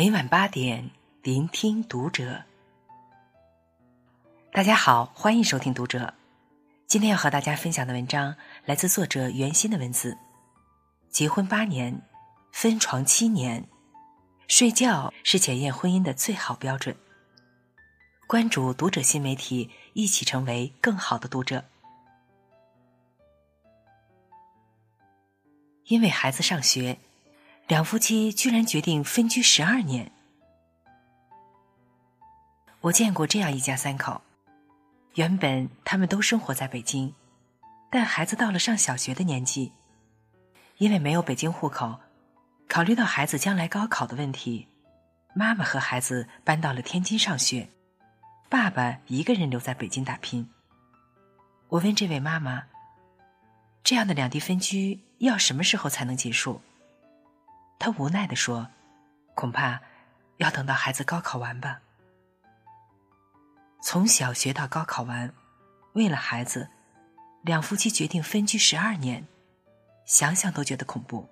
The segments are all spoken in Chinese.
每晚八点，聆听读者。大家好，欢迎收听读者。今天要和大家分享的文章来自作者袁心的文字。结婚八年，分床七年，睡觉是检验婚姻的最好标准。关注读者新媒体，一起成为更好的读者。因为孩子上学。两夫妻居然决定分居十二年。我见过这样一家三口，原本他们都生活在北京，但孩子到了上小学的年纪，因为没有北京户口，考虑到孩子将来高考的问题，妈妈和孩子搬到了天津上学，爸爸一个人留在北京打拼。我问这位妈妈：“这样的两地分居要什么时候才能结束？”他无奈地说：“恐怕要等到孩子高考完吧。从小学到高考完，为了孩子，两夫妻决定分居十二年，想想都觉得恐怖。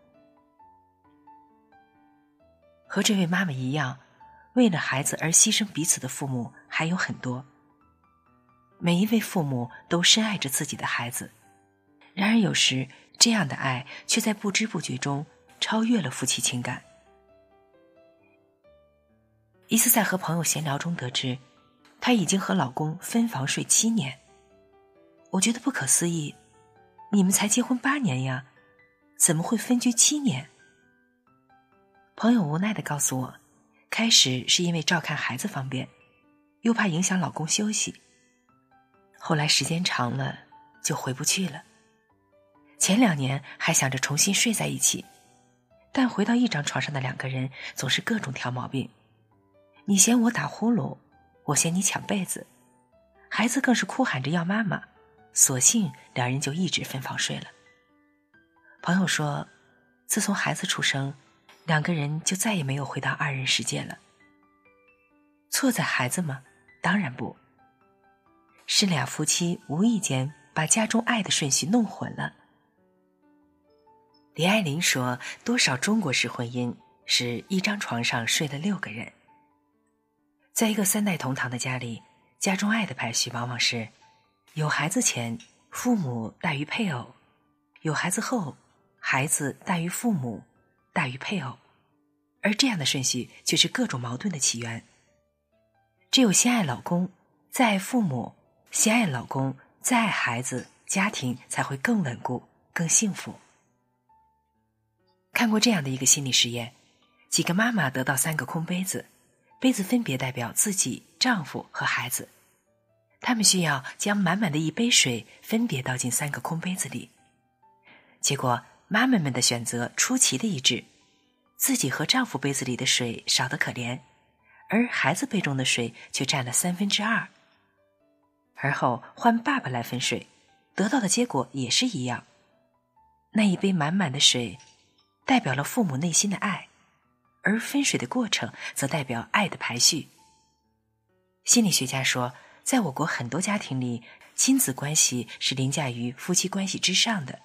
和这位妈妈一样，为了孩子而牺牲彼此的父母还有很多。每一位父母都深爱着自己的孩子，然而有时这样的爱却在不知不觉中。”超越了夫妻情感。一次在和朋友闲聊中得知，她已经和老公分房睡七年。我觉得不可思议，你们才结婚八年呀，怎么会分居七年？朋友无奈的告诉我，开始是因为照看孩子方便，又怕影响老公休息。后来时间长了，就回不去了。前两年还想着重新睡在一起。但回到一张床上的两个人总是各种挑毛病，你嫌我打呼噜，我嫌你抢被子，孩子更是哭喊着要妈妈，索性两人就一直分房睡了。朋友说，自从孩子出生，两个人就再也没有回到二人世界了。错在孩子吗？当然不，是俩夫妻无意间把家中爱的顺序弄混了。李爱玲说：“多少中国式婚姻是一张床上睡了六个人。在一个三代同堂的家里，家中爱的排序往往是：有孩子前，父母大于配偶；有孩子后，孩子大于父母，大于配偶。而这样的顺序却是各种矛盾的起源。只有先爱老公，再爱父母；先爱老公，再爱孩子，家庭才会更稳固、更幸福。”看过这样的一个心理实验：几个妈妈得到三个空杯子，杯子分别代表自己、丈夫和孩子。他们需要将满满的一杯水分别倒进三个空杯子里。结果，妈妈们的选择出奇的一致：自己和丈夫杯子里的水少得可怜，而孩子杯中的水却占了三分之二。而后换爸爸来分水，得到的结果也是一样。那一杯满满的水。代表了父母内心的爱，而分水的过程则代表爱的排序。心理学家说，在我国很多家庭里，亲子关系是凌驾于夫妻关系之上的。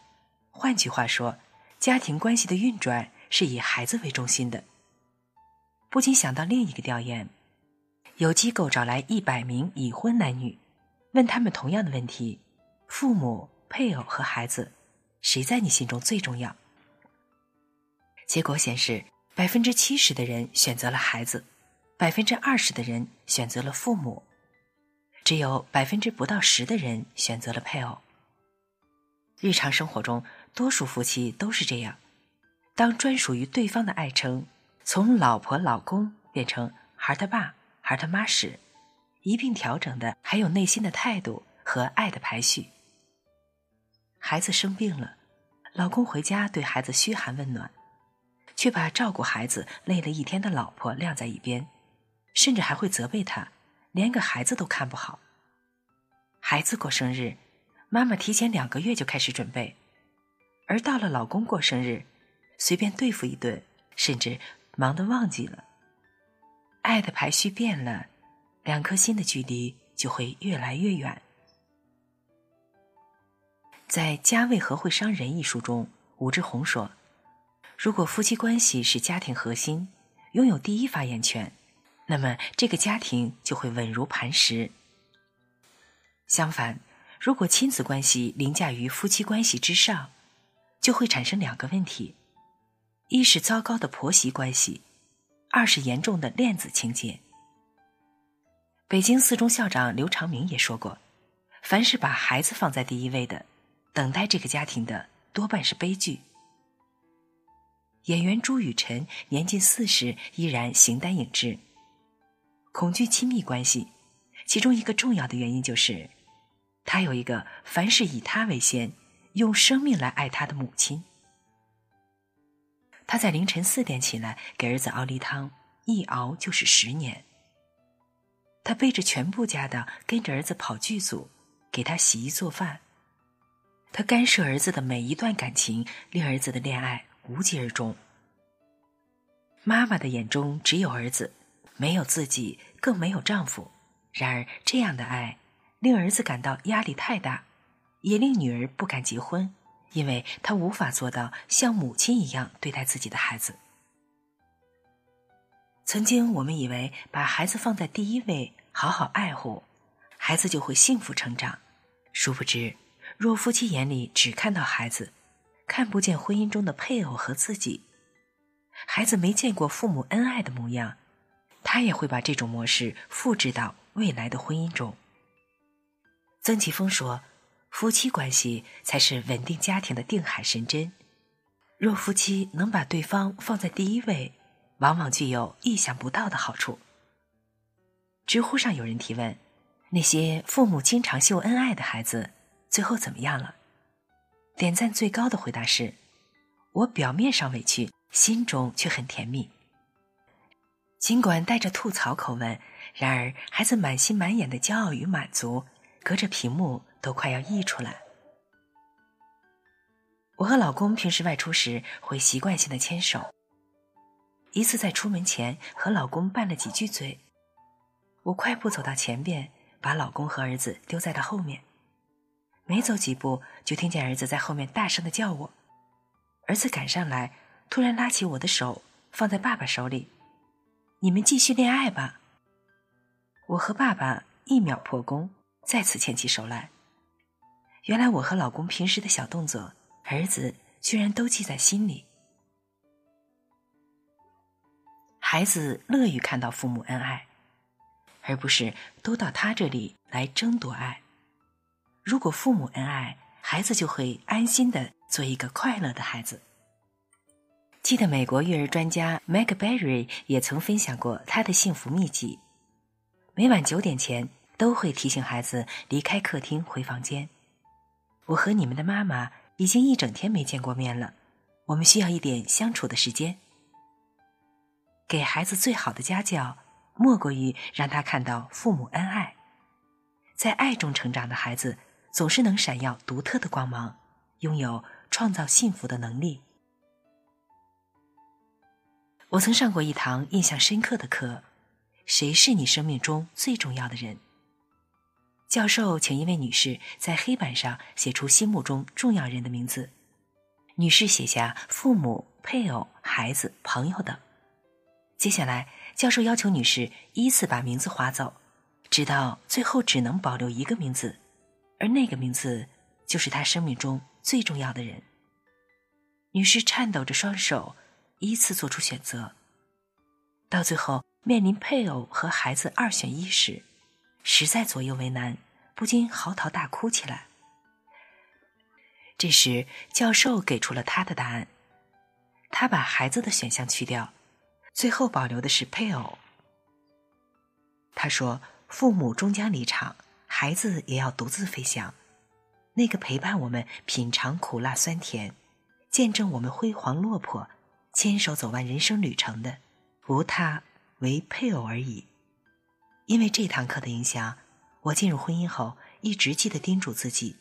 换句话说，家庭关系的运转是以孩子为中心的。不禁想到另一个调研：有机构找来一百名已婚男女，问他们同样的问题：父母、配偶和孩子，谁在你心中最重要？结果显示，百分之七十的人选择了孩子，百分之二十的人选择了父母，只有百分之不到十的人选择了配偶。日常生活中，多数夫妻都是这样：当专属于对方的爱称从“老婆”“老公”变成“孩他爸”“孩他妈”时，一并调整的还有内心的态度和爱的排序。孩子生病了，老公回家对孩子嘘寒问暖。却把照顾孩子累了一天的老婆晾在一边，甚至还会责备他，连个孩子都看不好。孩子过生日，妈妈提前两个月就开始准备，而到了老公过生日，随便对付一顿，甚至忙得忘记了。爱的排序变了，两颗心的距离就会越来越远。在《家为何会伤人》一书中，武志红说。如果夫妻关系是家庭核心，拥有第一发言权，那么这个家庭就会稳如磐石。相反，如果亲子关系凌驾于夫妻关系之上，就会产生两个问题：一是糟糕的婆媳关系，二是严重的恋子情结。北京四中校长刘长明也说过：“凡是把孩子放在第一位的，等待这个家庭的多半是悲剧。”演员朱雨辰年近四十，依然形单影只。恐惧亲密关系，其中一个重要的原因就是。他有一个凡事以他为先、用生命来爱他的母亲。他在凌晨四点起来给儿子熬梨汤，一熬就是十年。他背着全部家当跟着儿子跑剧组，给他洗衣做饭。他干涉儿子的每一段感情，令儿子的恋爱无疾而终。妈妈的眼中只有儿子，没有自己，更没有丈夫。然而这样的爱。令儿子感到压力太大，也令女儿不敢结婚，因为她无法做到像母亲一样对待自己的孩子。曾经我们以为把孩子放在第一位，好好爱护，孩子就会幸福成长。殊不知，若夫妻眼里只看到孩子，看不见婚姻中的配偶和自己，孩子没见过父母恩爱的模样，他也会把这种模式复制到未来的婚姻中。曾奇峰说：“夫妻关系才是稳定家庭的定海神针。若夫妻能把对方放在第一位，往往具有意想不到的好处。”知乎上有人提问：“那些父母经常秀恩爱的孩子，最后怎么样了？”点赞最高的回答是：“我表面上委屈，心中却很甜蜜。”尽管带着吐槽口吻，然而孩子满心满眼的骄傲与满足。隔着屏幕都快要溢出来。我和老公平时外出时会习惯性的牵手。一次在出门前和老公拌了几句嘴，我快步走到前边，把老公和儿子丢在了后面。没走几步，就听见儿子在后面大声的叫我。儿子赶上来，突然拉起我的手，放在爸爸手里：“你们继续恋爱吧。”我和爸爸一秒破功。再次牵起手来。原来我和老公平时的小动作，儿子居然都记在心里。孩子乐于看到父母恩爱，而不是都到他这里来争夺爱。如果父母恩爱，孩子就会安心的做一个快乐的孩子。记得美国育儿专家 Meg Berry 也曾分享过他的幸福秘籍：每晚九点前。都会提醒孩子离开客厅回房间。我和你们的妈妈已经一整天没见过面了，我们需要一点相处的时间。给孩子最好的家教，莫过于让他看到父母恩爱。在爱中成长的孩子，总是能闪耀独特的光芒，拥有创造幸福的能力。我曾上过一堂印象深刻的课：谁是你生命中最重要的人？教授请一位女士在黑板上写出心目中重要人的名字。女士写下父母、配偶、孩子、朋友等。接下来，教授要求女士依次把名字划走，直到最后只能保留一个名字，而那个名字就是他生命中最重要的人。女士颤抖着双手，依次做出选择。到最后，面临配偶和孩子二选一时。实在左右为难，不禁嚎啕大哭起来。这时，教授给出了他的答案：他把孩子的选项去掉，最后保留的是配偶。他说：“父母终将离场，孩子也要独自飞翔。那个陪伴我们品尝苦辣酸甜，见证我们辉煌落魄，牵手走完人生旅程的，无他，为配偶而已。”因为这堂课的影响，我进入婚姻后一直记得叮嘱自己，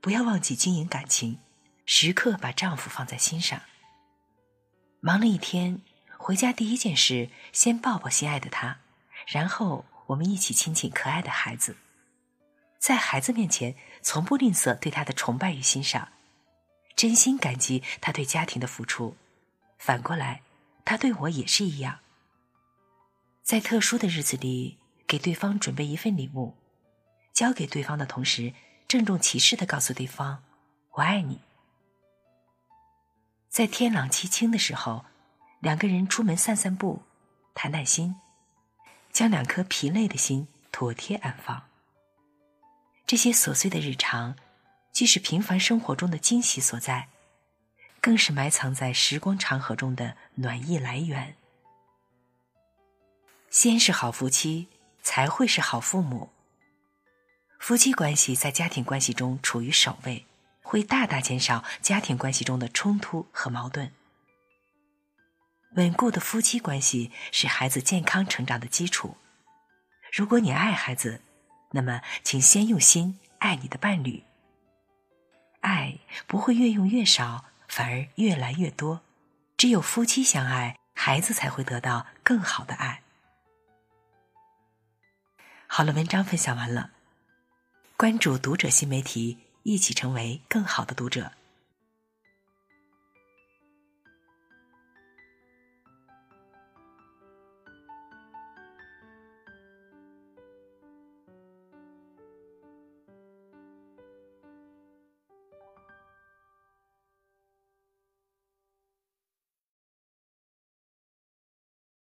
不要忘记经营感情，时刻把丈夫放在心上。忙了一天，回家第一件事先抱抱心爱的他，然后我们一起亲亲可爱的孩子，在孩子面前从不吝啬对他的崇拜与欣赏，真心感激他对家庭的付出。反过来，他对我也是一样，在特殊的日子里，给对方准备一份礼物，交给对方的同时，郑重其事的告诉对方：“我爱你。”在天朗气清的时候，两个人出门散散步，谈谈心，将两颗疲累的心妥帖安放。这些琐碎的日常，既是平凡生活中的惊喜所在，更是埋藏在时光长河中的暖意来源。先是好夫妻，才会是好父母。夫妻关系在家庭关系中处于首位，会大大减少家庭关系中的冲突和矛盾。稳固的夫妻关系是孩子健康成长的基础。如果你爱孩子，那么请先用心爱你的伴侣。爱不会越用越少，反而越来越多。只有夫妻相爱，孩子才会得到更好的爱。好了，文章分享完了。关注读者新媒体，一起成为更好的读者。